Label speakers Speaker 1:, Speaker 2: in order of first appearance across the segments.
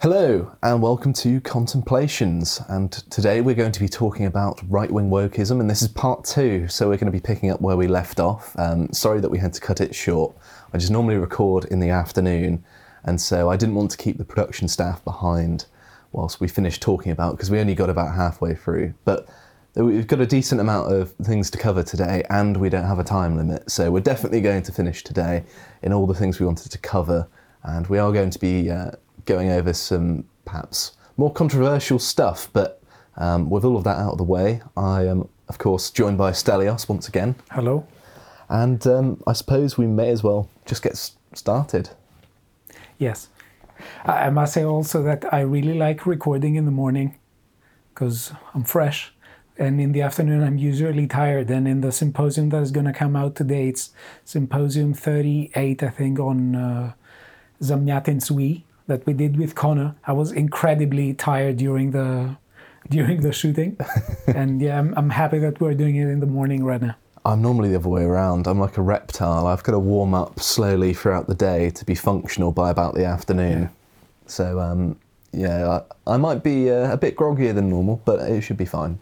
Speaker 1: Hello, and welcome to Contemplations. And today we're going to be talking about right wing wokeism, and this is part two, so we're going to be picking up where we left off. Um, sorry that we had to cut it short. I just normally record in the afternoon, and so I didn't want to keep the production staff behind whilst we finished talking about because we only got about halfway through. But we've got a decent amount of things to cover today, and we don't have a time limit, so we're definitely going to finish today in all the things we wanted to cover, and we are going to be. Uh, going over some perhaps more controversial stuff. But um, with all of that out of the way, I am, of course, joined by Stelios once again.
Speaker 2: Hello.
Speaker 1: And um, I suppose we may as well just get started.
Speaker 2: Yes. I must say also that I really like recording in the morning because I'm fresh. And in the afternoon, I'm usually tired. And in the symposium that is going to come out today, it's Symposium 38, I think, on uh, Zamyatin's We, that we did with Connor. I was incredibly tired during the during the shooting, and yeah, I'm, I'm happy that we're doing it in the morning right now.
Speaker 1: I'm normally the other way around. I'm like a reptile. I've got to warm up slowly throughout the day to be functional by about the afternoon. Yeah. So um, yeah, I, I, might be uh, a bit groggier than normal, but it should be fine.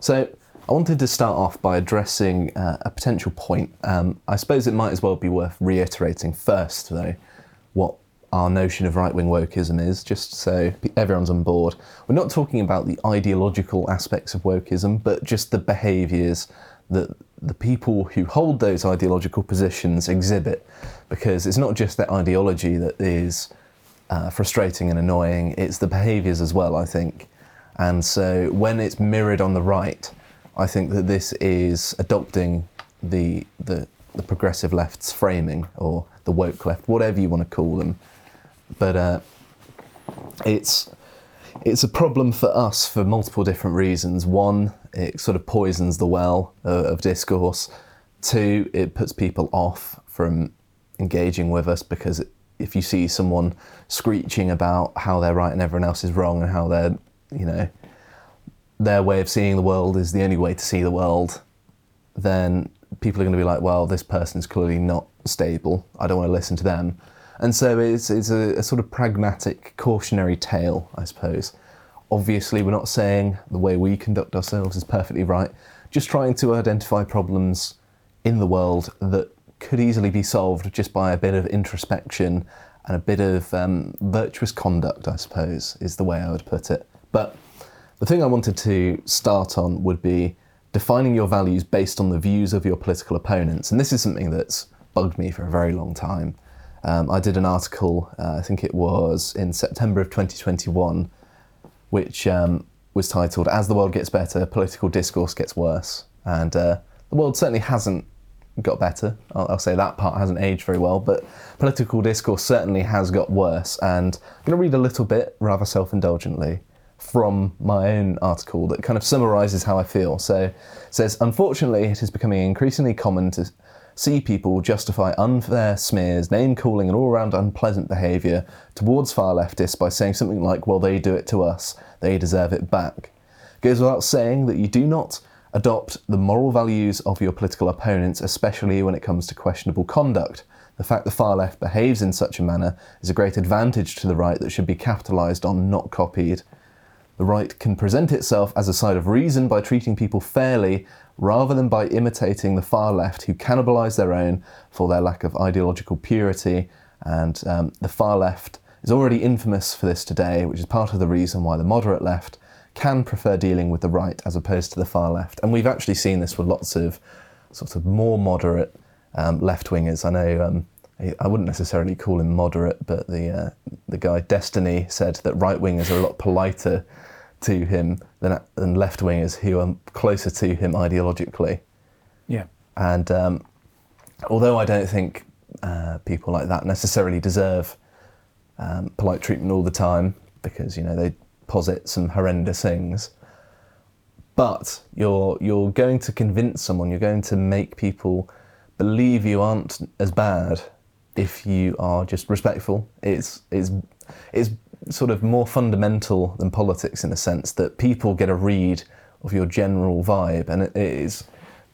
Speaker 1: So I wanted to start off by addressing uh, a potential point. Um, I suppose it might as well be worth reiterating first, though, what our notion of right wing wokeism is, just so everyone's on board. We're not talking about the ideological aspects of wokeism, but just the behaviours that the people who hold those ideological positions exhibit. Because it's not just their ideology that is uh, frustrating and annoying, it's the behaviours as well, I think. And so when it's mirrored on the right, I think that this is adopting the, the, the progressive left's framing or the woke left, whatever you want to call them but uh, it's it's a problem for us for multiple different reasons. One, it sort of poisons the well of, of discourse. Two, it puts people off from engaging with us because if you see someone screeching about how they're right and everyone else is wrong and how they're, you know, their way of seeing the world is the only way to see the world, then people are going to be like, well, this person's clearly not stable. I don't want to listen to them. And so it's, it's a, a sort of pragmatic cautionary tale, I suppose. Obviously, we're not saying the way we conduct ourselves is perfectly right, just trying to identify problems in the world that could easily be solved just by a bit of introspection and a bit of um, virtuous conduct, I suppose, is the way I would put it. But the thing I wanted to start on would be defining your values based on the views of your political opponents. And this is something that's bugged me for a very long time. Um, I did an article, uh, I think it was in September of 2021, which um, was titled As the World Gets Better, Political Discourse Gets Worse. And uh, the world certainly hasn't got better. I'll, I'll, say that part hasn't aged very well, but political discourse certainly has got worse. And I'm going to read a little bit, rather self indulgently, from my own article that kind of summarises how I feel. So it says, Unfortunately, it is becoming increasingly common to see people justify unfair smears, name calling, and all around unpleasant behaviour towards far leftists by saying something like, well, they do it to us, they deserve it back. It goes without saying that you do not adopt the moral values of your political opponents, especially when it comes to questionable conduct. The fact the far left behaves in such a manner is a great advantage to the right that should be capitalised on, not copied. The right can present itself as a side of reason by treating people fairly rather than by imitating the far left who cannibalise their own for their lack of ideological purity. And um, the far left is already infamous for this today, which is part of the reason why the moderate left can prefer dealing with the right as opposed to the far left. And we've actually seen this with lots of sort of more moderate um, left wingers. I know. Um, I wouldn't necessarily call him moderate, but the uh, the guy Destiny said that right wingers are a lot politer to him than, than left wingers who are closer to him ideologically.
Speaker 2: Yeah.
Speaker 1: And um, although I don't think uh, people like that necessarily deserve um, polite treatment all the time because you know they posit some horrendous things, but you're you're going to convince someone, you're going to make people believe you aren't as bad if you are just respectful. It's it's it's sort of more fundamental than politics in a sense that people get a read of your general vibe, and it is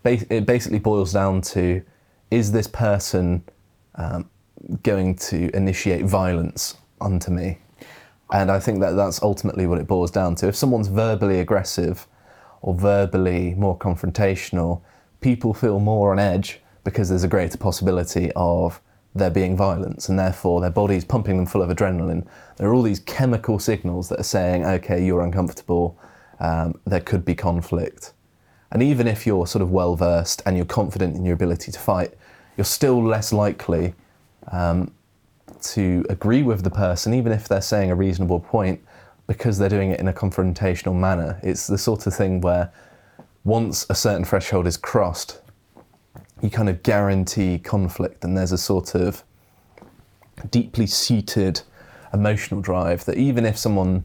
Speaker 1: it basically boils down to is this person um, going to initiate violence onto me? And I think that that's ultimately what it boils down to. If someone's verbally aggressive or verbally more confrontational, people feel more on edge because there's a greater possibility of there being violence and therefore their body's pumping them full of adrenaline. There are all these chemical signals that are saying, okay, you're uncomfortable, um, there could be conflict. And even if you're sort of well versed and you're confident in your ability to fight, you're still less likely um, to agree with the person, even if they're saying a reasonable point, because they're doing it in a confrontational manner. It's the sort of thing where once a certain threshold is crossed, you kind of guarantee conflict, and there's a sort of deeply seated emotional drive that even if someone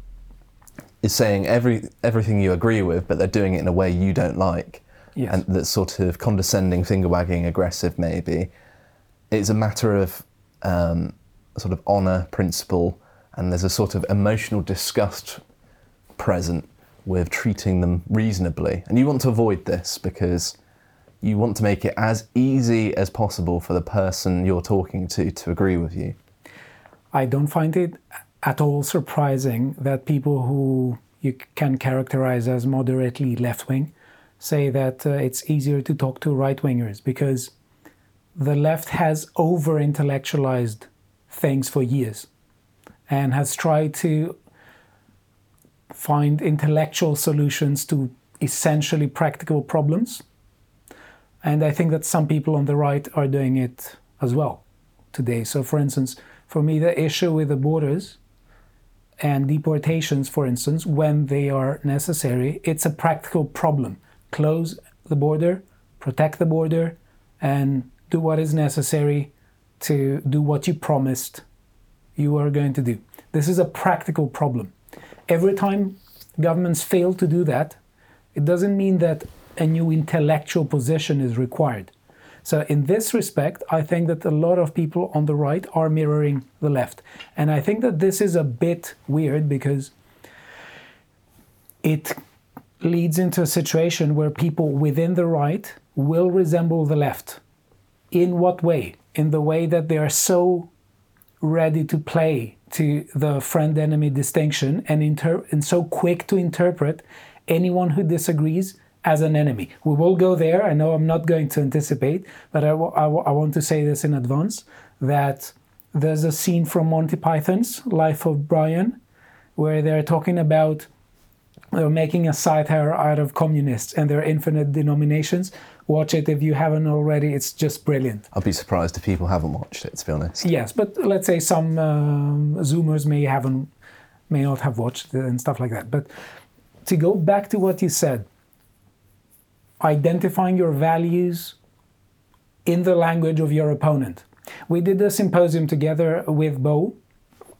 Speaker 1: is saying every everything you agree with, but they're doing it in a way you don't like,
Speaker 2: Yes.
Speaker 1: and that's sort of condescending, finger wagging, aggressive, maybe. It's a matter of um, sort of honour, principle, and there's a sort of emotional disgust present with treating them reasonably. And you want to avoid this because you want to make it as easy as possible for the person you're talking to to agree with you.
Speaker 2: I don't find it at all surprising that people who you can characterize as moderately left wing say that uh, it's easier to talk to right wingers because the left has over intellectualized things for years and has tried to find intellectual solutions to essentially practical problems. And I think that some people on the right are doing it as well today. So, for instance, for me, the issue with the borders and deportations, for instance, when they are necessary, it's a practical problem. Close the border, protect the border, and do what is necessary to do what you promised you are going to do. This is a practical problem. Every time governments fail to do that, it doesn't mean that a new intellectual position is required. So, in this respect, I think that a lot of people on the right are mirroring the left. And I think that this is a bit weird because it leads into a situation where people within the right will resemble the left. In what way? In the way that they are so ready to play to the friend enemy distinction and, inter- and so quick to interpret anyone who disagrees as an enemy. We will go there. I know I'm not going to anticipate, but I, w- I, w- I want to say this in advance that there's a scene from Monty Python's Life of Brian where they're talking about they're making a satire out of communists and their infinite denominations. Watch it if you haven't already. It's just brilliant.
Speaker 1: I'd be surprised if people haven't watched it, to be honest.
Speaker 2: Yes, but let's say some um, Zoomers may haven't, may not have watched it and stuff like that. But to go back to what you said, identifying your values in the language of your opponent. We did a symposium together with Bo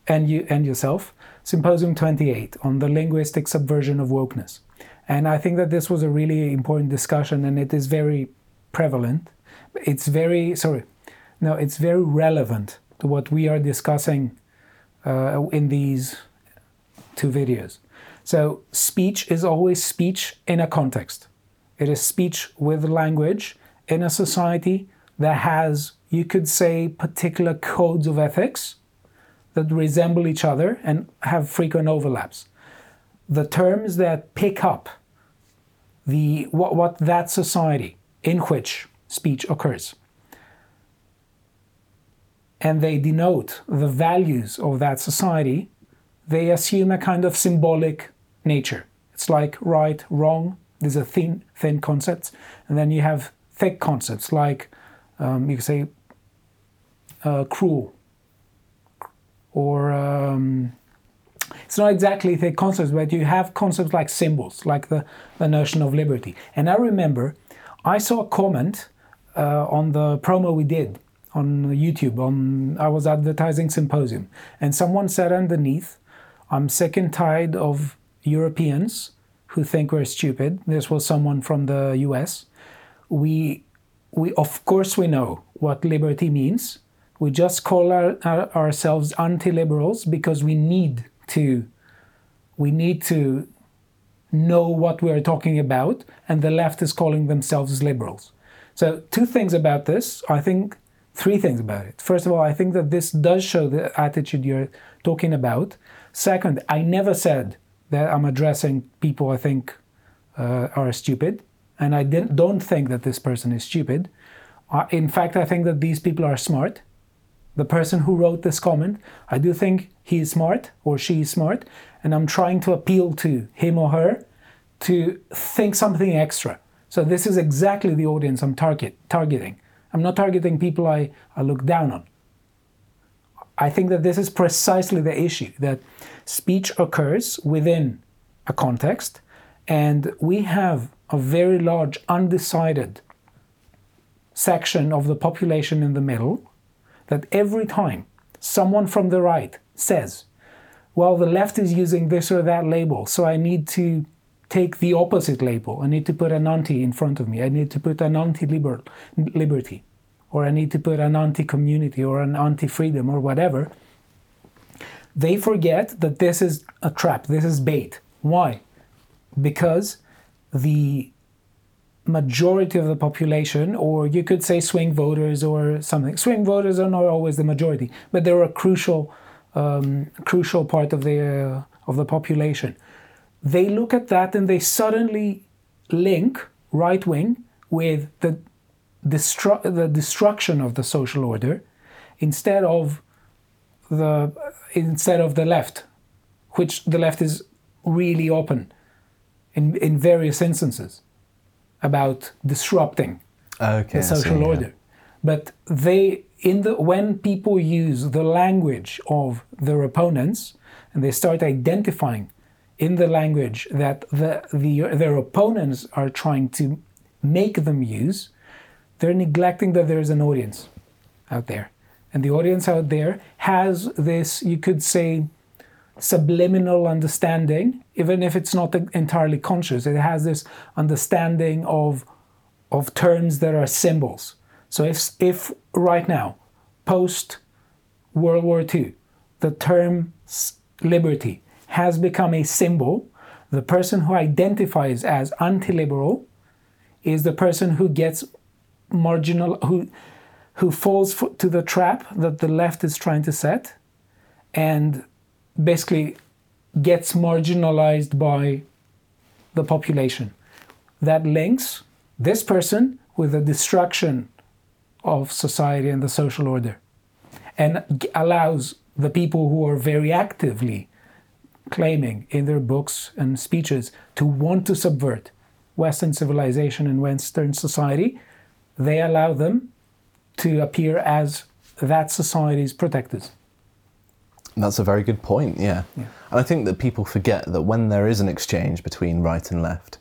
Speaker 2: and you and yourself, Symposium 28 on the linguistic subversion of wokeness. And I think that this was a really important discussion and it is very prevalent. It's very sorry. No, it's very relevant to what we are discussing uh, in these two videos. So, speech is always speech in a context. It is speech with language in a society that has, you could say, particular codes of ethics that resemble each other and have frequent overlaps. The terms that pick up the what, what that society in which speech occurs and they denote the values of that society, they assume a kind of symbolic nature. It's like right, wrong, these are thin, thin concepts. And then you have thick concepts like, um, you could say, uh, cruel. Or um, it's not exactly thick concepts, but you have concepts like symbols, like the, the notion of liberty. And I remember I saw a comment uh, on the promo we did on YouTube. On I was advertising symposium, and someone said underneath, "I'm sick and tired of Europeans who think we're stupid." This was someone from the U.S. We, we of course we know what liberty means. We just call our, our, ourselves anti-liberals because we need to, we need to know what we're talking about, and the left is calling themselves liberals. So two things about this. I think three things about it. First of all, I think that this does show the attitude you're talking about. Second, I never said that I'm addressing people I think uh, are stupid, and I didn't, don't think that this person is stupid. Uh, in fact, I think that these people are smart. The person who wrote this comment, I do think he is smart or she is smart, and I'm trying to appeal to him or her to think something extra. So this is exactly the audience I'm target targeting. I'm not targeting people I, I look down on. I think that this is precisely the issue that speech occurs within a context, and we have a very large undecided section of the population in the middle that every time someone from the right says, well, the left is using this or that label, so I need to take the opposite label. I need to put an anti in front of me. I need to put an anti liberty, or I need to put an anti community, or an anti freedom, or whatever. They forget that this is a trap, this is bait. Why? Because the majority of the population, or you could say swing voters or something. Swing voters are not always the majority, but they're a crucial, um, crucial part of the uh, of the population. They look at that and they suddenly link right wing with the destru- the destruction of the social order, instead of the instead of the left, which the left is really open in in various instances about disrupting
Speaker 1: Okay.
Speaker 2: the
Speaker 1: I see,
Speaker 2: social
Speaker 1: yeah.
Speaker 2: order. But they in the when people use the language of their opponents and they start identifying in the language that the, the their opponents are trying to make them use, they're neglecting that there's an audience out there. And the audience out there has this, you could say, subliminal understanding, even if it's not entirely conscious. It has this understanding of, of terms that are symbols. So if, if right now, post World War II, the term liberty has become a symbol, the person who identifies as anti-liberal is the person who gets marginal, who, who falls to the trap that the left is trying to set, and basically gets marginalized by the population. That links this person with the destruction of society and the social order and allows the people who are very actively claiming in their books and speeches to want to subvert Western civilization and Western society, they allow them to appear as that society's protectors.
Speaker 1: That's a very good point, yeah. And I think that people forget that when there is an exchange between right and left,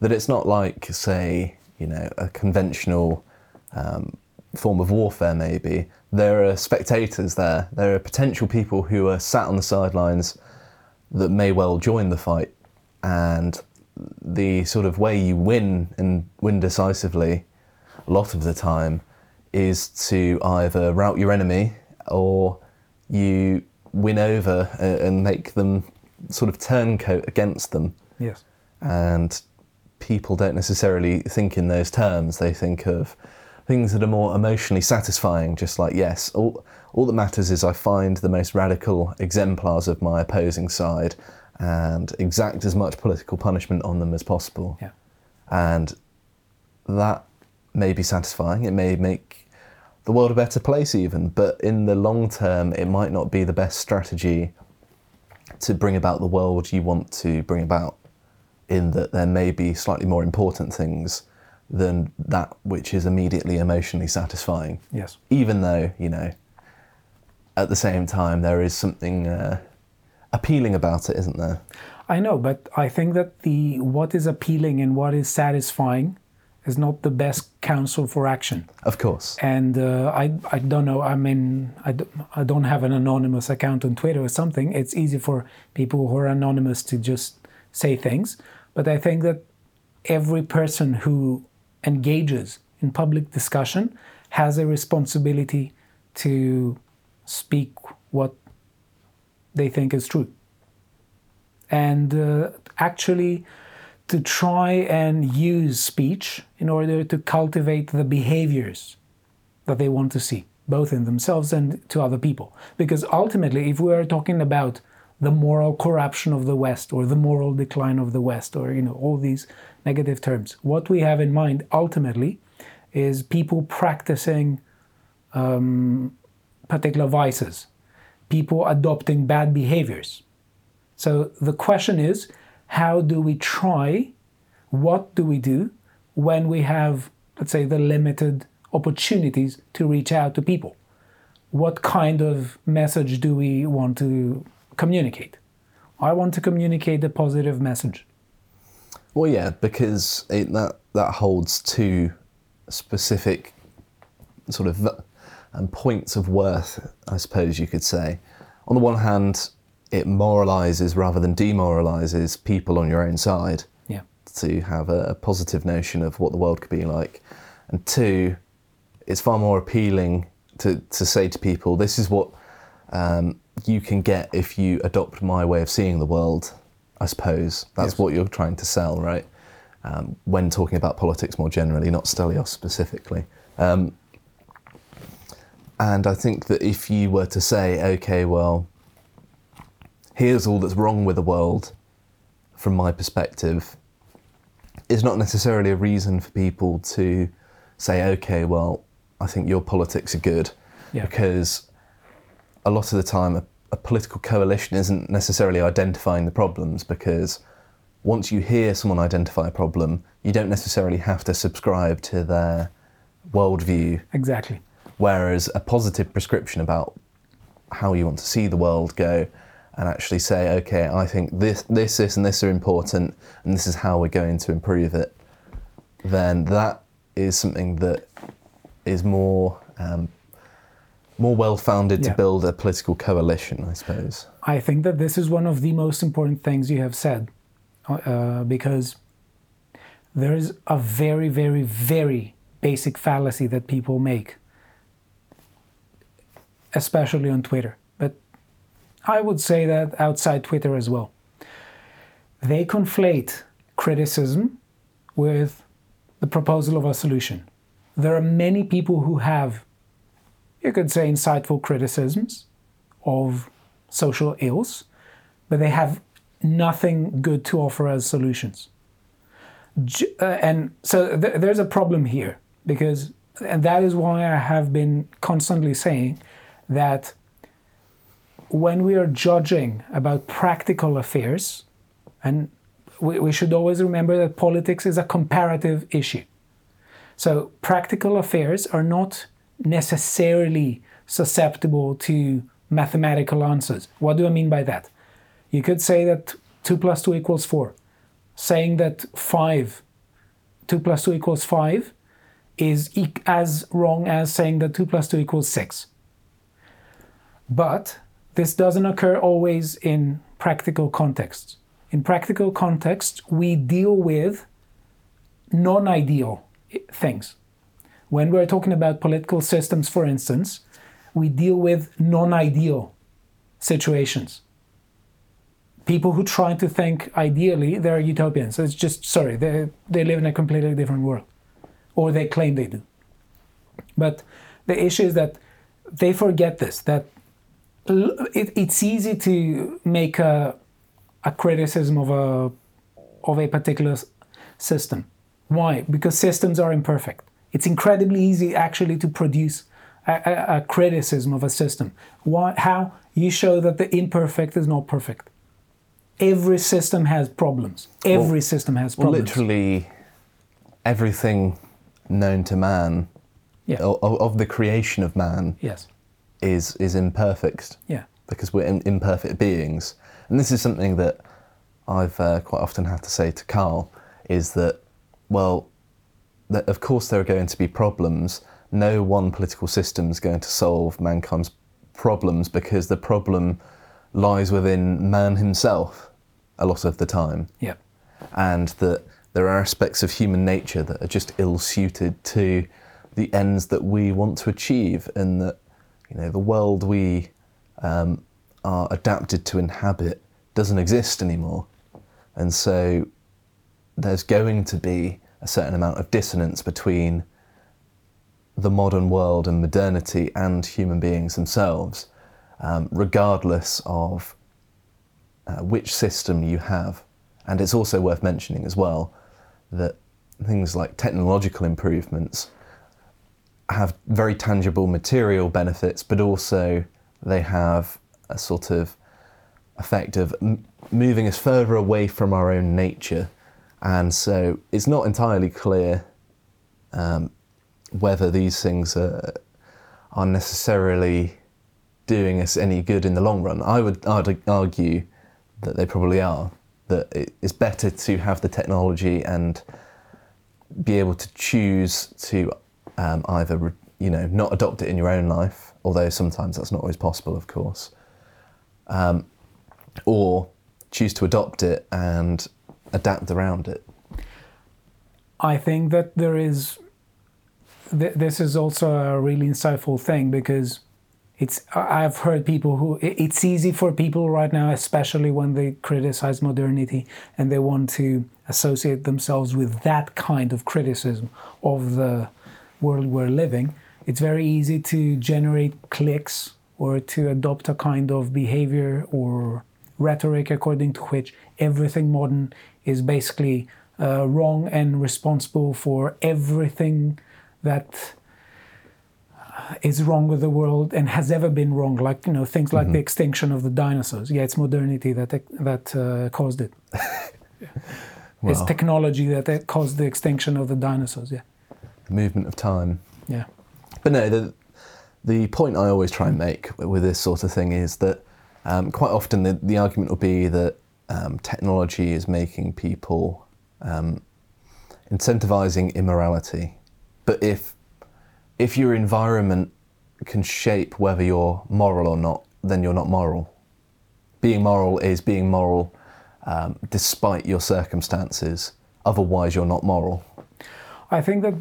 Speaker 1: that it's not like, say, you know, a conventional um, form of warfare, maybe. There are spectators there. There are potential people who are sat on the sidelines that may well join the fight. And the sort of way you win and win decisively, a lot of the time, is to either rout your enemy or you win over uh, and make them sort of turncoat against them.
Speaker 2: Yes.
Speaker 1: And people don't necessarily think in those terms. They think of things that are more emotionally satisfying, just like, yes, all, all that matters is I find the most radical exemplars of my opposing side and exact as much political punishment on them as possible.
Speaker 2: Yeah.
Speaker 1: And that may be satisfying. It may make the world a better place, even. But in the long term, it might not be the best strategy to bring about the world you want to bring about. In that there may be slightly more important things than that which is immediately emotionally satisfying.
Speaker 2: Yes.
Speaker 1: Even though, you know, at the same time, there is something uh, appealing about it, isn't there?
Speaker 2: I know, but I think that the what is appealing and what is satisfying is not the best counsel for action.
Speaker 1: Of course.
Speaker 2: And uh, I, I don't know. I mean, I, d- I don't have an anonymous account on Twitter or something. It's easy for people who are anonymous to just say things. But I think that every person who engages in public discussion has a responsibility to speak what they think is true. And uh, actually, to try and use speech in order to cultivate the behaviors that they want to see, both in themselves and to other people. Because ultimately, if we are talking about the moral corruption of the West or the moral decline of the West or you know all these negative terms. What we have in mind ultimately is people practicing um, particular vices, people adopting bad behaviors. So the question is, how do we try? What do we do when we have, let's say, the limited opportunities to reach out to people? What kind of message do we want to communicate? I want to communicate a positive message.
Speaker 1: Well, yeah, because it, that that holds two specific sort of um, points of worth, I suppose you could say. On the one hand, it moralizes rather than demoralizes people on your own side.
Speaker 2: Yeah.
Speaker 1: To have a, a positive notion of what the world could be like, and two, it's far more appealing to to say to people, this is what um, you can get if you adopt my way of seeing the world. I suppose that's
Speaker 2: Yes.
Speaker 1: what you're trying to sell, right? Um, when talking about politics more generally, not Stelios specifically. Um, and I think that if you were to say, okay, well, here's all that's wrong with the world from my perspective, is not necessarily a reason for people to say, okay, well, I think your politics are good.
Speaker 2: Yeah.
Speaker 1: Because a lot of the time, a, a political coalition isn't necessarily identifying the problems because once you hear someone identify a problem, you don't necessarily have to subscribe to their worldview
Speaker 2: Exactly.
Speaker 1: Whereas a positive prescription about how you want to see the world go and actually say, okay, I think this, this, this, and this are important, and this is how we're going to improve it, then that is something that is more um, more well founded
Speaker 2: Yeah.
Speaker 1: to build a political coalition, I suppose.
Speaker 2: I think that this is one of the most important things you have said, uh, because there is a very, very, very basic fallacy that people make, especially on Twitter. I would say that outside Twitter as well. They conflate criticism with the proposal of a solution. There are many people who have, you could say, insightful criticisms of social ills, but they have nothing good to offer as solutions. Uh, and so th- there's a problem here because, and that is why I have been constantly saying that when we are judging about practical affairs, and we, we should always remember that politics is a comparative issue. So practical affairs are not necessarily susceptible to mathematical answers. What do I mean by that? You could say that 2 plus 2 equals 4. Saying that 5, 2 plus 2 equals 5 is as wrong as saying that 2 plus 2 equals 6. But this doesn't occur always in practical contexts. In practical contexts, we deal with non ideal things. When we're talking about political systems, for instance, we deal with non ideal situations. People who try to think ideally, they're utopians. It's just, sorry, they, they live in a completely different world. Or they claim they do. But the issue is that they forget this, that it, it's easy to make a, a criticism of a, of a particular system. Why? Because systems are imperfect. It's incredibly easy actually to produce a, a, a criticism of a system. Why? How? You show that the imperfect is not perfect. Every system has problems. Every system has
Speaker 1: Well,
Speaker 2: problems.
Speaker 1: literally everything known to man,
Speaker 2: Yeah.
Speaker 1: o- of, of the creation of man,
Speaker 2: Yes.
Speaker 1: Is is imperfect.
Speaker 2: Yeah.
Speaker 1: because we're im- imperfect beings. And this is something that I've uh, quite often had to say to Carl is that, well, that of course there are going to be problems. No one political system is going to solve mankind's problems because the problem lies within man himself a lot of the time
Speaker 2: Yeah.
Speaker 1: and that there are aspects of human nature that are just ill suited to the ends that we want to achieve, and that you know the world we um, are adapted to inhabit doesn't exist anymore, and so there's going to be a certain amount of dissonance between the modern world and modernity and human beings themselves, um, regardless of uh, which system you have. And it's also worth mentioning as well that things like technological improvements have very tangible material benefits, but also they have a sort of effect of m- moving us further away from our own nature. And so it's not entirely clear um, whether these things are, are necessarily doing us any good in the long run. I would I'd argue that they probably are. That it's better to have the technology and be able to choose to um, either you know not adopt it in your own life, although sometimes that's not always possible, of course, um, or choose to adopt it and adapt around it.
Speaker 2: I think that there is. Th- this is also a really insightful thing because it's. I've heard people who. It's easy for people right now, especially when they criticize modernity and they want to associate themselves with that kind of criticism of the world we're living. It's very easy to generate clicks or to adopt a kind of behavior or rhetoric according to which everything modern is basically uh, wrong and responsible for everything that is wrong with the world and has ever been wrong. Like you know things like the extinction of the dinosaurs. Yeah, it's modernity that that uh, caused it. It's technology that caused the extinction of the dinosaurs. Yeah,
Speaker 1: The movement of time.
Speaker 2: yeah.
Speaker 1: But no, the, the point I always try and make with this sort of thing is that um, quite often the, the argument will be that um, technology is making people um, incentivizing immorality. But if if your environment can shape whether you're moral or not, then you're not moral. Being moral is being moral um, despite your circumstances. Otherwise, you're not moral.
Speaker 2: I think that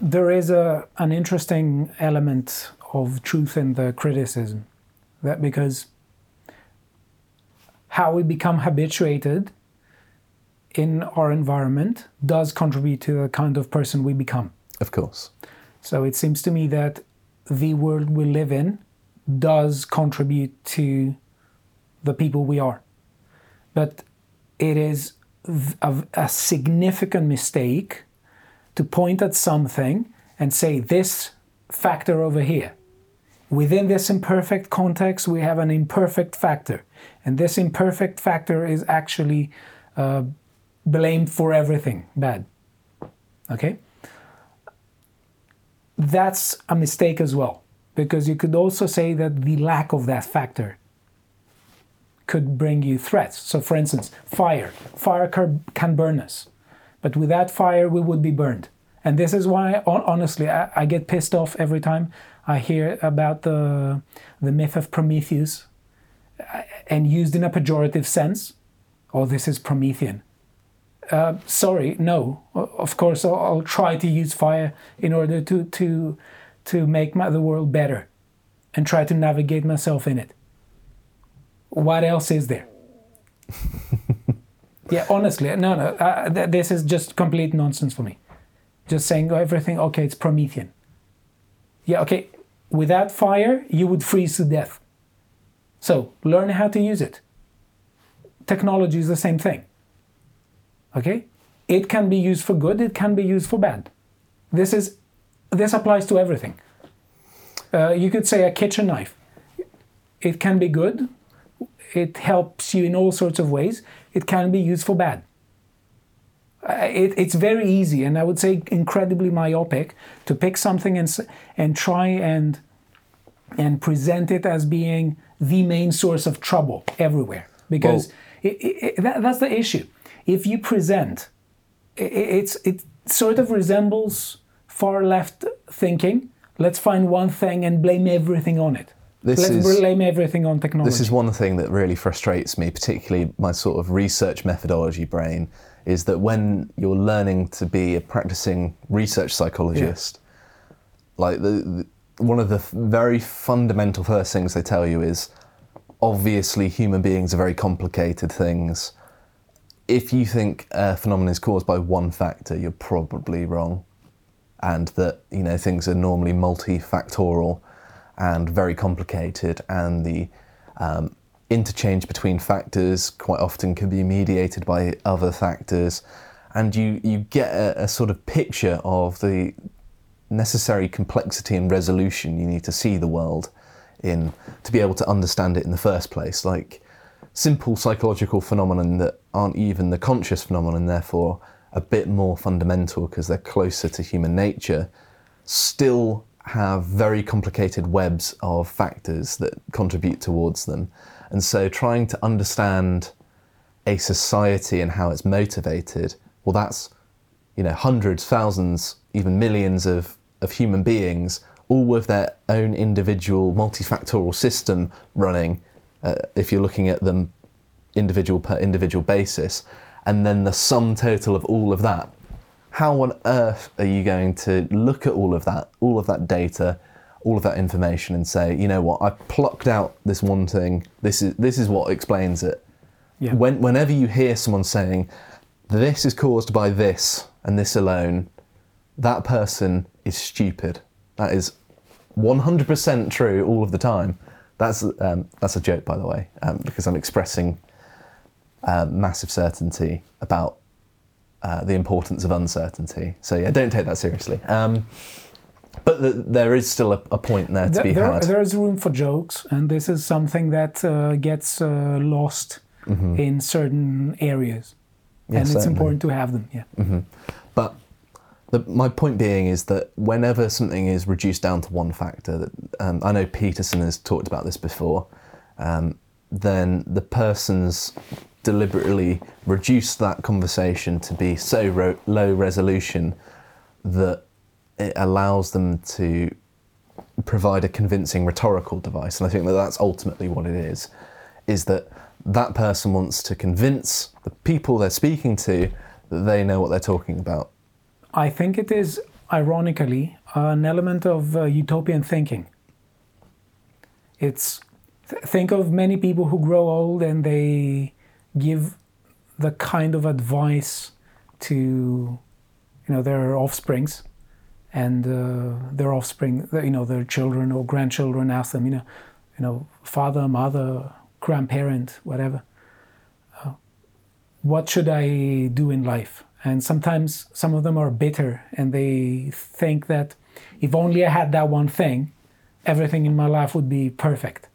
Speaker 2: there is a an interesting element of truth in the criticism, that because how we become habituated in our environment does contribute to the kind of person we become.
Speaker 1: Of course.
Speaker 2: So it seems to me that the world we live in does contribute to the people we are. But it is a significant mistake to point at something and say this factor over here. Within this imperfect context, we have an imperfect factor. And this imperfect factor is actually uh, blamed for everything bad. Okay? that's a mistake as well because you could also say that the lack of that factor could bring you threats so for instance fire fire can can burn us but without fire we would be burned and this is why honestly I, I get pissed off every time i hear about the the myth of prometheus uh, and used in a pejorative sense oh this is promethean uh, sorry, no. Of course, I'll, I'll try to use fire in order to to to make my, the world better, and try to navigate myself in it. What else is there? yeah, honestly, no, no. Uh, th- this is just complete nonsense for me. Just saying everything. Okay, it's Promethean. Yeah, okay. Without fire, you would freeze to death. So learn how to use it. Technology is the same thing. Okay? It can be used for good, it can be used for bad. This is this applies to everything. Uh, you could say a kitchen knife. It can be good. It helps you in all sorts of ways. It can be used for bad. Uh, it, it's very easy, and I would say incredibly myopic, to pick something and and try and and present it as being the main source of trouble everywhere. Because it, it, that, that's the issue. If you present, it's it sort of resembles far left thinking. Let's find one thing and blame everything on it.
Speaker 1: This
Speaker 2: Let's
Speaker 1: is-
Speaker 2: blame everything on technology.
Speaker 1: This is one thing that really frustrates me, particularly my sort of research methodology brain, is that when you're learning to be a practicing research psychologist, like the, the one of the very fundamental first things they tell you is obviously human beings are very complicated things. If you think a phenomenon is caused by one factor, you're probably wrong and that you know things are normally multifactorial and very complicated, and the um, interchange between factors quite often can be mediated by other factors, and you, you get a, a sort of picture of the necessary complexity and resolution you need to see the world in to be able to understand it in the first place. Like simple psychological phenomenon that aren't even the conscious phenomenon, therefore a bit more fundamental because they're closer to human nature, still have very complicated webs of factors that contribute towards them. And so trying to understand a society and how it's motivated, well, that's you know hundreds, thousands, even millions of, of human beings, all with their own individual multifactorial system running. Uh, if you're looking at them individual per individual basis, and then the sum total of all of that. How on earth are you going to look at all of that, all of that data, all of that information, and say, you know what, I plucked out this one thing. This is this is what explains it.
Speaker 2: Yeah.
Speaker 1: When, whenever you hear someone saying, this is caused by this and this alone, that person is stupid. That is 100% true all of the time. That's um, that's a joke, by the way, um, because I'm expressing uh, massive certainty about uh, the importance of uncertainty. So yeah, don't take that seriously. Um, but the, there is still a, a point there to
Speaker 2: There-
Speaker 1: be
Speaker 2: there-
Speaker 1: had.
Speaker 2: There is room for jokes, and this is something that uh, gets uh, lost in certain areas,
Speaker 1: Mm-hmm. Yeah,
Speaker 2: and it's important to have them. Yeah.
Speaker 1: But the, my point being is that whenever something is reduced down to one factor, that um, I know Peterson has talked about this before, um, then the person's deliberately reduced that conversation to be so ro- low resolution that it allows them to provide a convincing rhetorical device. And I think that that's ultimately what it is, is that that person wants to convince the people they're speaking to that they know what they're talking about.
Speaker 2: I think it is, ironically, an element of uh, utopian thinking. It's th- think of many people who grow old and they give the kind of advice to, you know, their offsprings, and uh, their offspring, you know, their children or grandchildren ask them, you know, you know, father, mother, grandparent, whatever what should I do in life? And sometimes some of them are bitter and they think that if only I had that one thing, everything in my life would be perfect.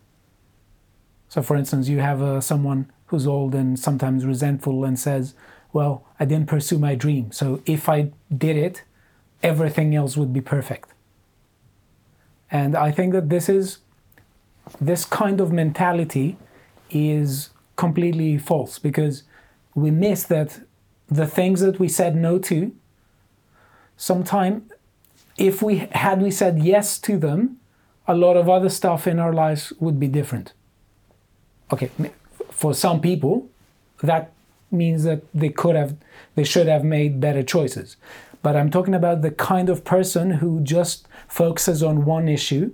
Speaker 2: So, for instance, you have uh, someone who's old and sometimes resentful and says, Well, I didn't pursue my dream. So, if I did it, everything else would be perfect. And I think that this is this kind of mentality is completely false because we miss that the things that we said no to sometime if we had we said yes to them a lot of other stuff in our lives would be different okay for some people that means that they could have they should have made better choices but i'm talking about the kind of person who just focuses on one issue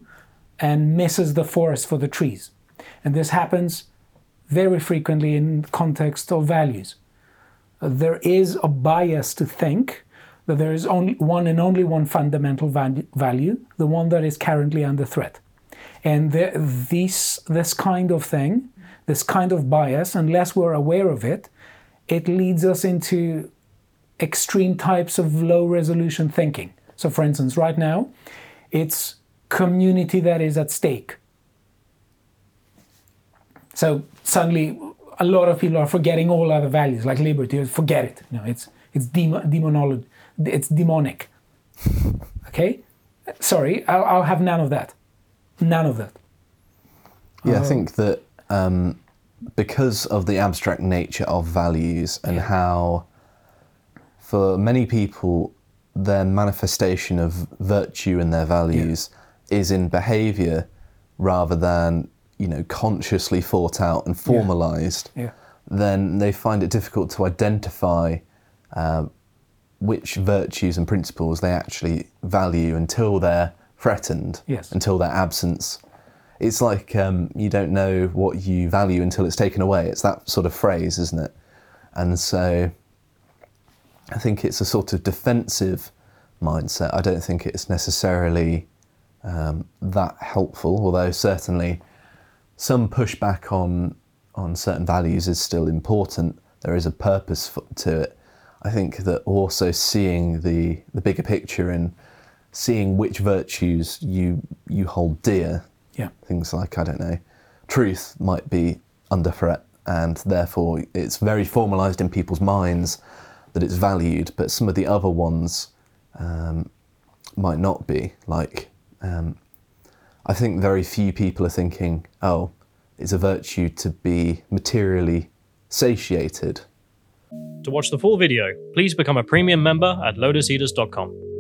Speaker 2: and misses the forest for the trees and this happens very frequently in context of values. There is a bias to think that there is only one and only one fundamental value, the one that is currently under threat. And the, this, this kind of thing, this kind of bias, unless we're aware of it, it leads us into extreme types of low resolution thinking. So, for instance, right now, it's community that is at stake. So suddenly, a lot of people are forgetting all other values like liberty. Forget it. No, it's it's demon. It's demonic. Okay, sorry, I'll, I'll have none of that. None of that.
Speaker 1: Yeah, I think that um, because of the abstract nature of values and how, for many people, their manifestation of virtue and their values is in behavior rather than you know consciously thought out and formalized.
Speaker 2: Yeah.
Speaker 1: Then they find it difficult to identify uh, which virtues and principles they actually value until they're threatened,
Speaker 2: Yes.
Speaker 1: until their absence. It's like um, you don't know what you value until it's taken away. It's that sort of phrase, isn't it? And so I think it's a sort of defensive mindset. I don't think it's necessarily um, that helpful, although certainly some pushback on on certain values is still important. There is a purpose f- to it. I think that also seeing the the bigger picture and seeing which virtues you you hold dear.
Speaker 2: Yeah.
Speaker 1: Things like I don't know, truth might be under threat, and therefore it's very formalized in people's minds that it's valued. But some of the other ones um, might not be. Like um, I think very few people are thinking, oh, it's a virtue to be materially satiated.
Speaker 3: To watch the full video, please become a premium member at lotuseaters.com.